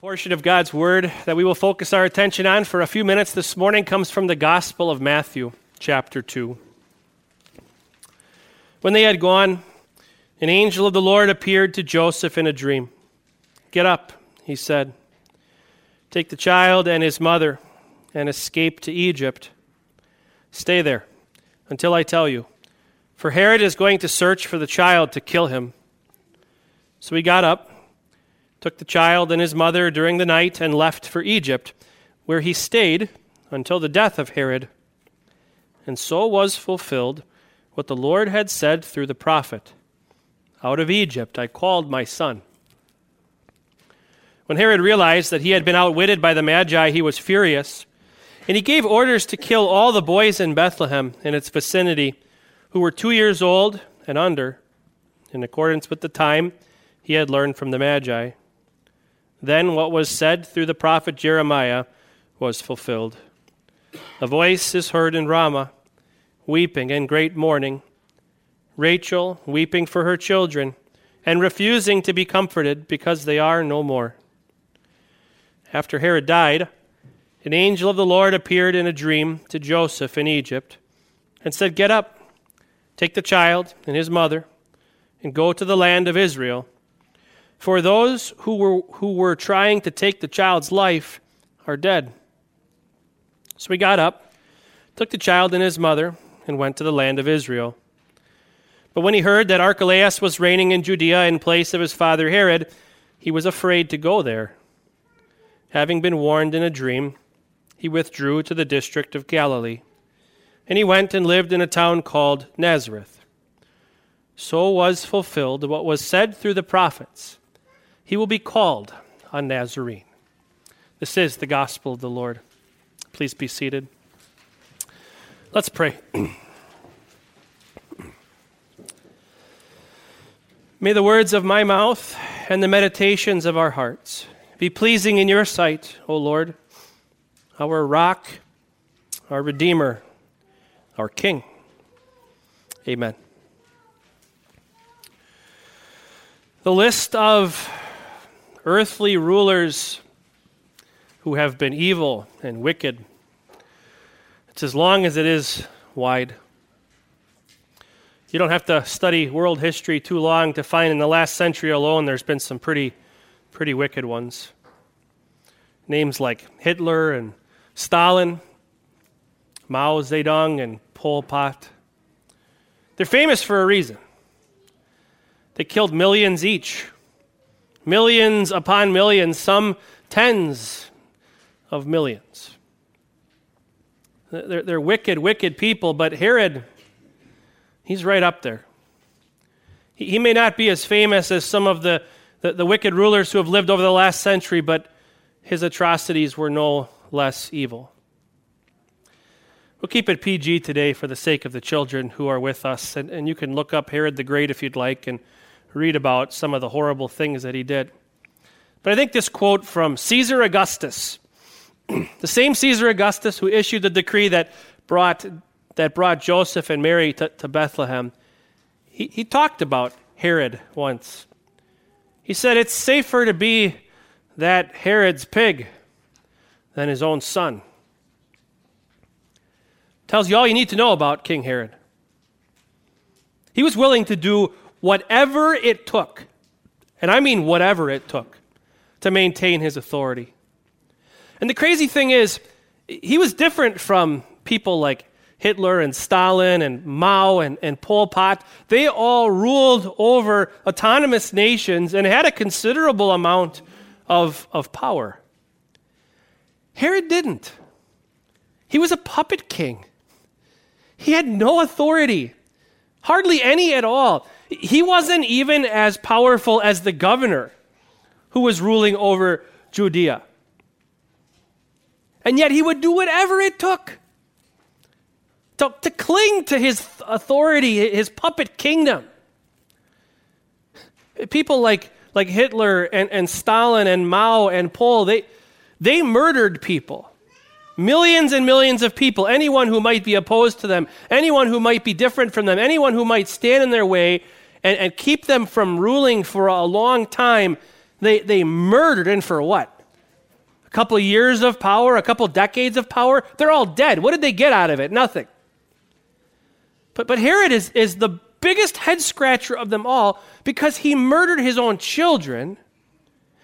portion of God's Word that we will focus our attention on for a few minutes this morning comes from the Gospel of Matthew, chapter 2. When they had gone, an angel of the Lord appeared to Joseph in a dream. Get up, he said. Take the child and his mother and escape to Egypt. Stay there until I tell you, for Herod is going to search for the child to kill him. So he got up took the child and his mother during the night, and left for Egypt, where he stayed until the death of Herod. And so was fulfilled what the Lord had said through the prophet Out of Egypt I called my son. When Herod realized that he had been outwitted by the Magi, he was furious, and he gave orders to kill all the boys in Bethlehem and its vicinity who were two years old and under, in accordance with the time he had learned from the Magi. Then what was said through the prophet Jeremiah was fulfilled. A voice is heard in Ramah, weeping and great mourning. Rachel weeping for her children and refusing to be comforted because they are no more. After Herod died, an angel of the Lord appeared in a dream to Joseph in Egypt and said, Get up, take the child and his mother, and go to the land of Israel for those who were, who were trying to take the child's life are dead. So he got up, took the child and his mother, and went to the land of Israel. But when he heard that Archelaus was reigning in Judea in place of his father Herod, he was afraid to go there. Having been warned in a dream, he withdrew to the district of Galilee. And he went and lived in a town called Nazareth. So was fulfilled what was said through the prophets he will be called a Nazarene. This is the gospel of the Lord. Please be seated. Let's pray. May the words of my mouth and the meditations of our hearts be pleasing in your sight, O Lord, our rock, our Redeemer, our King. Amen. The list of earthly rulers who have been evil and wicked. It's as long as it is wide. You don't have to study world history too long to find in the last century alone there's been some pretty, pretty wicked ones. Names like Hitler and Stalin, Mao Zedong and Pol Pot. They're famous for a reason. They killed millions each Millions upon millions, some tens of millions. They're, they're wicked, wicked people, but Herod, he's right up there. He, he may not be as famous as some of the, the, the wicked rulers who have lived over the last century, but his atrocities were no less evil. We'll keep it PG today for the sake of the children who are with us. And, and you can look up Herod the Great if you'd like and read about some of the horrible things that he did. But I think this quote from Caesar Augustus, the same Caesar Augustus who issued the decree that brought, that brought Joseph and Mary to, to Bethlehem, he, he talked about Herod once. He said, It's safer to be that Herod's pig than his own son. Tells you all you need to know about King Herod. He was willing to do whatever it took, and I mean whatever it took, to maintain his authority. And the crazy thing is, he was different from people like Hitler and Stalin and Mao and, and Pol Pot. They all ruled over autonomous nations and had a considerable amount of, of power. Herod didn't. He was a puppet king. He had no authority, hardly any at all. He wasn't even as powerful as the governor who was ruling over Judea. And yet he would do whatever it took to, to cling to his authority, his puppet kingdom. People like, like Hitler and, and Stalin and Mao and Pol, they, they murdered people. Millions and millions of people, anyone who might be opposed to them, anyone who might be different from them, anyone who might stand in their way, and, and keep them from ruling for a long time, they, they murdered. And for what? a couple years of power, a couple decades of power. They're all dead. What did they get out of it? Nothing. But, but Herod is, is the biggest head scratcher of them all because he murdered his own children.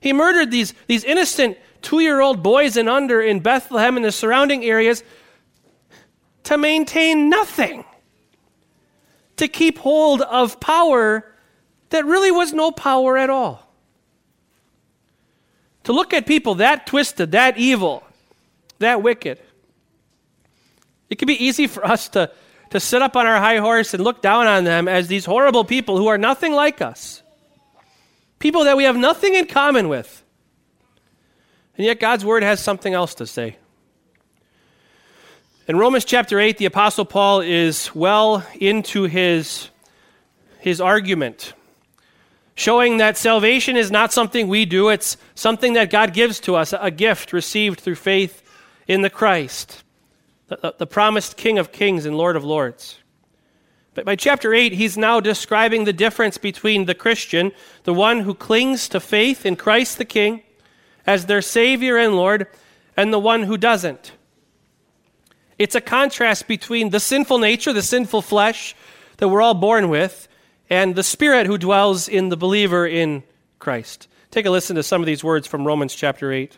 He murdered these, these innocent two year old boys and under in Bethlehem and the surrounding areas to maintain nothing, to keep hold of power that really was no power at all. To look at people that twisted, that evil, that wicked. It can be easy for us to, to sit up on our high horse and look down on them as these horrible people who are nothing like us. People that we have nothing in common with. And yet God's word has something else to say. In Romans chapter 8, the Apostle Paul is well into his, his argument showing that salvation is not something we do, it's something that God gives to us, a gift received through faith in the Christ, the, the, promised King of kings and Lord of lords. But by chapter 8, he's now describing the difference between the Christian, the one who clings to faith in Christ the King as their Savior and Lord, and the one who doesn't. It's a contrast between the sinful nature, the sinful flesh that we're all born with, and the Spirit who dwells in the believer in Christ. Take a listen to some of these words from Romans chapter 8.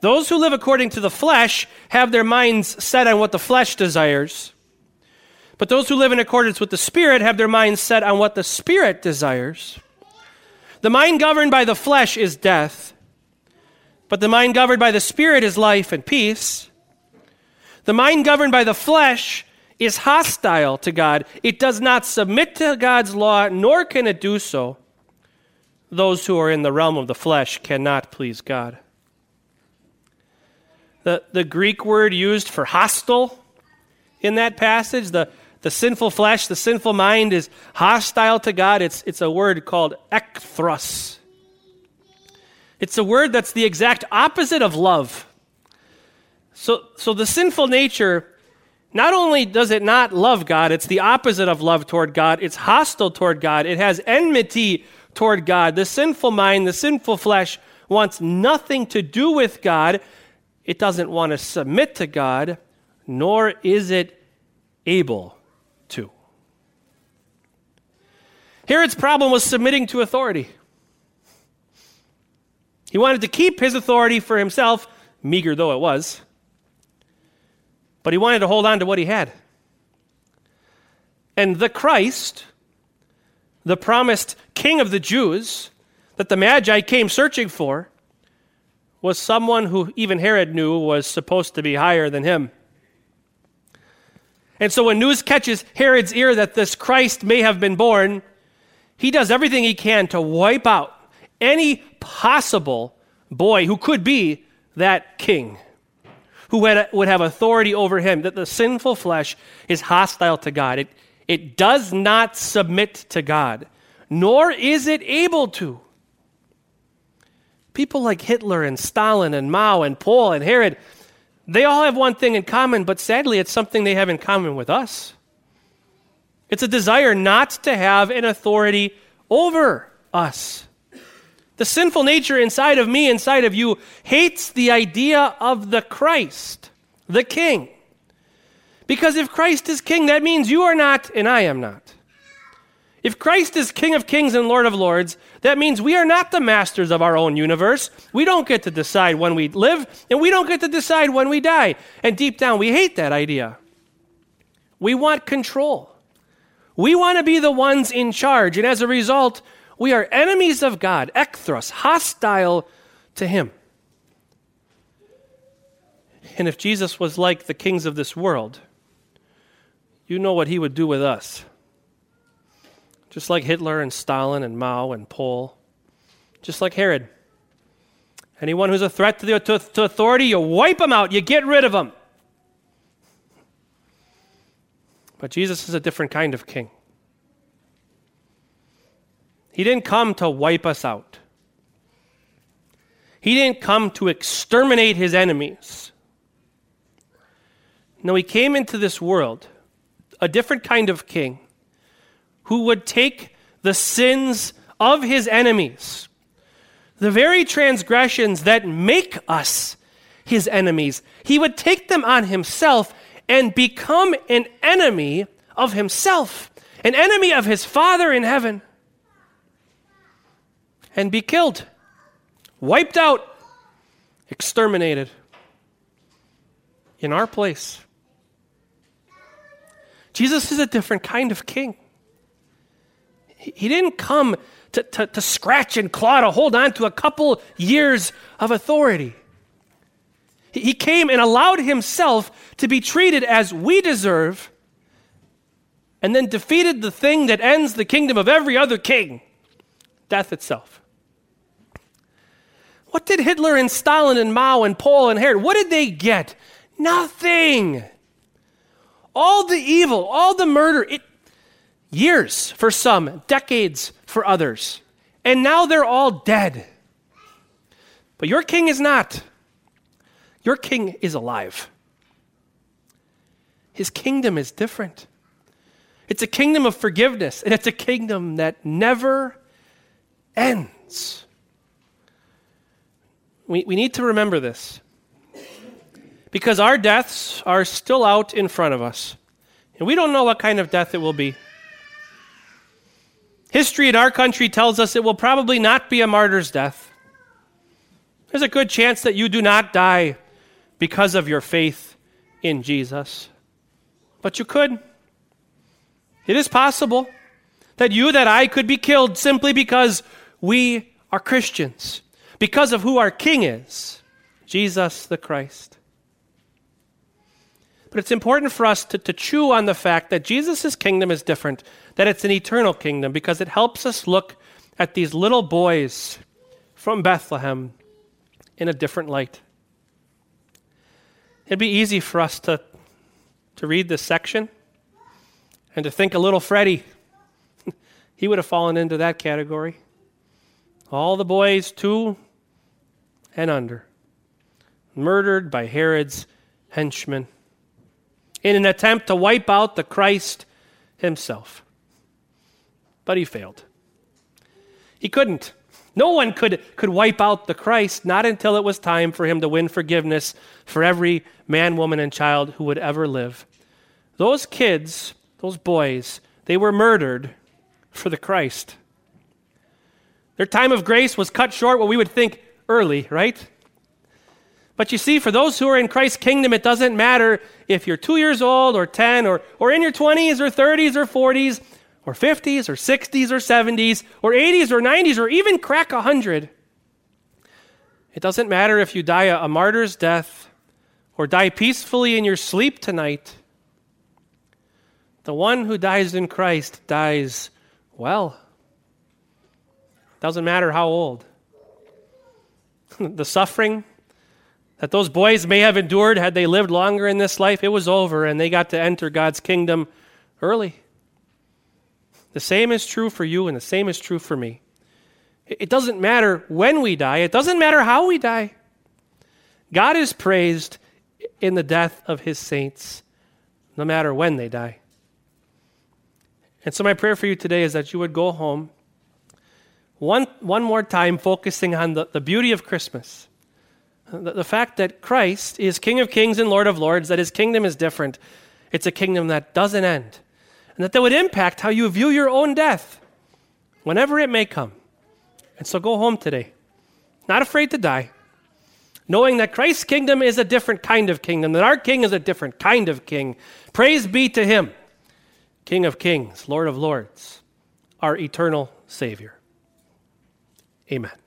Those who live according to the flesh have their minds set on what the flesh desires. But those who live in accordance with the Spirit have their minds set on what the Spirit desires. The mind governed by the flesh is death, but the mind governed by the Spirit is life and peace. The mind governed by the flesh is hostile to God. It does not submit to God's law, nor can it do so. Those who are in the realm of the flesh cannot please God. The, the Greek word used for hostile in that passage, the, the sinful flesh, the sinful mind is hostile to God. It's, it's a word called ekthros. It's a word that's the exact opposite of love. So, so the sinful nature not only does it not love God, it's the opposite of love toward God. It's hostile toward God. It has enmity toward God. The sinful mind, the sinful flesh wants nothing to do with God. It doesn't want to submit to God, nor is it able to. Herod's problem was submitting to authority. He wanted to keep his authority for himself, meager though it was but he wanted to hold on to what he had. And the Christ, the promised king of the Jews that the Magi came searching for, was someone who even Herod knew was supposed to be higher than him. And so when news catches Herod's ear that this Christ may have been born, he does everything he can to wipe out any possible boy who could be that king who had, would have authority over him, that the sinful flesh is hostile to God. It, it does not submit to God, nor is it able to. People like Hitler and Stalin and Mao and Pol and Herod, they all have one thing in common, but sadly, it's something they have in common with us. It's a desire not to have an authority over us. The sinful nature inside of me, inside of you, hates the idea of the Christ, the King. Because if Christ is King, that means you are not and I am not. If Christ is King of kings and Lord of lords, that means we are not the masters of our own universe. We don't get to decide when we live, and we don't get to decide when we die. And deep down, we hate that idea. We want control. We want to be the ones in charge, and as a result, we are enemies of God, ekthros, hostile to Him. And if Jesus was like the kings of this world, you know what He would do with us. Just like Hitler and Stalin and Mao and Pol, just like Herod. Anyone who's a threat to, the, to, to authority, you wipe them out, you get rid of them. But Jesus is a different kind of king. He didn't come to wipe us out. He didn't come to exterminate his enemies. No, he came into this world, a different kind of king, who would take the sins of his enemies, the very transgressions that make us his enemies, he would take them on himself and become an enemy of himself, an enemy of his Father in heaven, and be killed, wiped out, exterminated in our place. Jesus is a different kind of king. He didn't come to, to, to, scratch and claw to hold on to a couple years of authority. He came and allowed himself to be treated as we deserve, and then defeated the thing that ends the kingdom of every other king death itself. What did Hitler and Stalin and Mao and Pol and Herod, what did they get? Nothing. All the evil, all the murder, it, years for some, decades for others. And now they're all dead. But your king is not. Your king is alive. His kingdom is different. It's a kingdom of forgiveness, and it's a kingdom that never ends. We, we need to remember this because our deaths are still out in front of us, and we don't know what kind of death it will be. History in our country tells us it will probably not be a martyr's death. There's a good chance that you do not die because of your faith in Jesus. But you could. It is possible that you, that I could be killed simply because we are Christians, because of who our King is, Jesus the Christ. But it's important for us to, to chew on the fact that Jesus' kingdom is different, that it's an eternal kingdom, because it helps us look at these little boys from Bethlehem in a different light. It'd be easy for us to, to read this section and to think a little Freddie. he would have fallen into that category. All the boys two and under, murdered by Herod's henchmen in an attempt to wipe out the Christ himself. But he failed. He couldn't. No one could, could wipe out the Christ, not until it was time for him to win forgiveness for every man, woman, and child who would ever live. Those kids, those boys, they were murdered for the Christ. Their time of grace was cut short, what we would think early, right? But you see, for those who are in Christ's kingdom, it doesn't matter if you're two years old or 10 or, or in your 20s or 30s or 40s or 50s or 60s or 70s or 80s or 90s or even crack 100. It doesn't matter if you die a, a martyr's death or die peacefully in your sleep tonight. The one who dies in Christ dies well. Doesn't matter how old. The suffering that those boys may have endured had they lived longer in this life, it was over and they got to enter God's kingdom early. The same is true for you and the same is true for me. It doesn't matter when we die, it doesn't matter how we die. God is praised in the death of his saints, no matter when they die. And so, my prayer for you today is that you would go home one, one more time, focusing on the, the beauty of Christmas the, the fact that Christ is King of kings and Lord of lords, that his kingdom is different. It's a kingdom that doesn't end. And that that would impact how you view your own death, whenever it may come. And so go home today, not afraid to die, knowing that Christ's kingdom is a different kind of kingdom, that our king is a different kind of king. Praise be to him, King of kings, Lord of lords, our eternal Savior. Amen.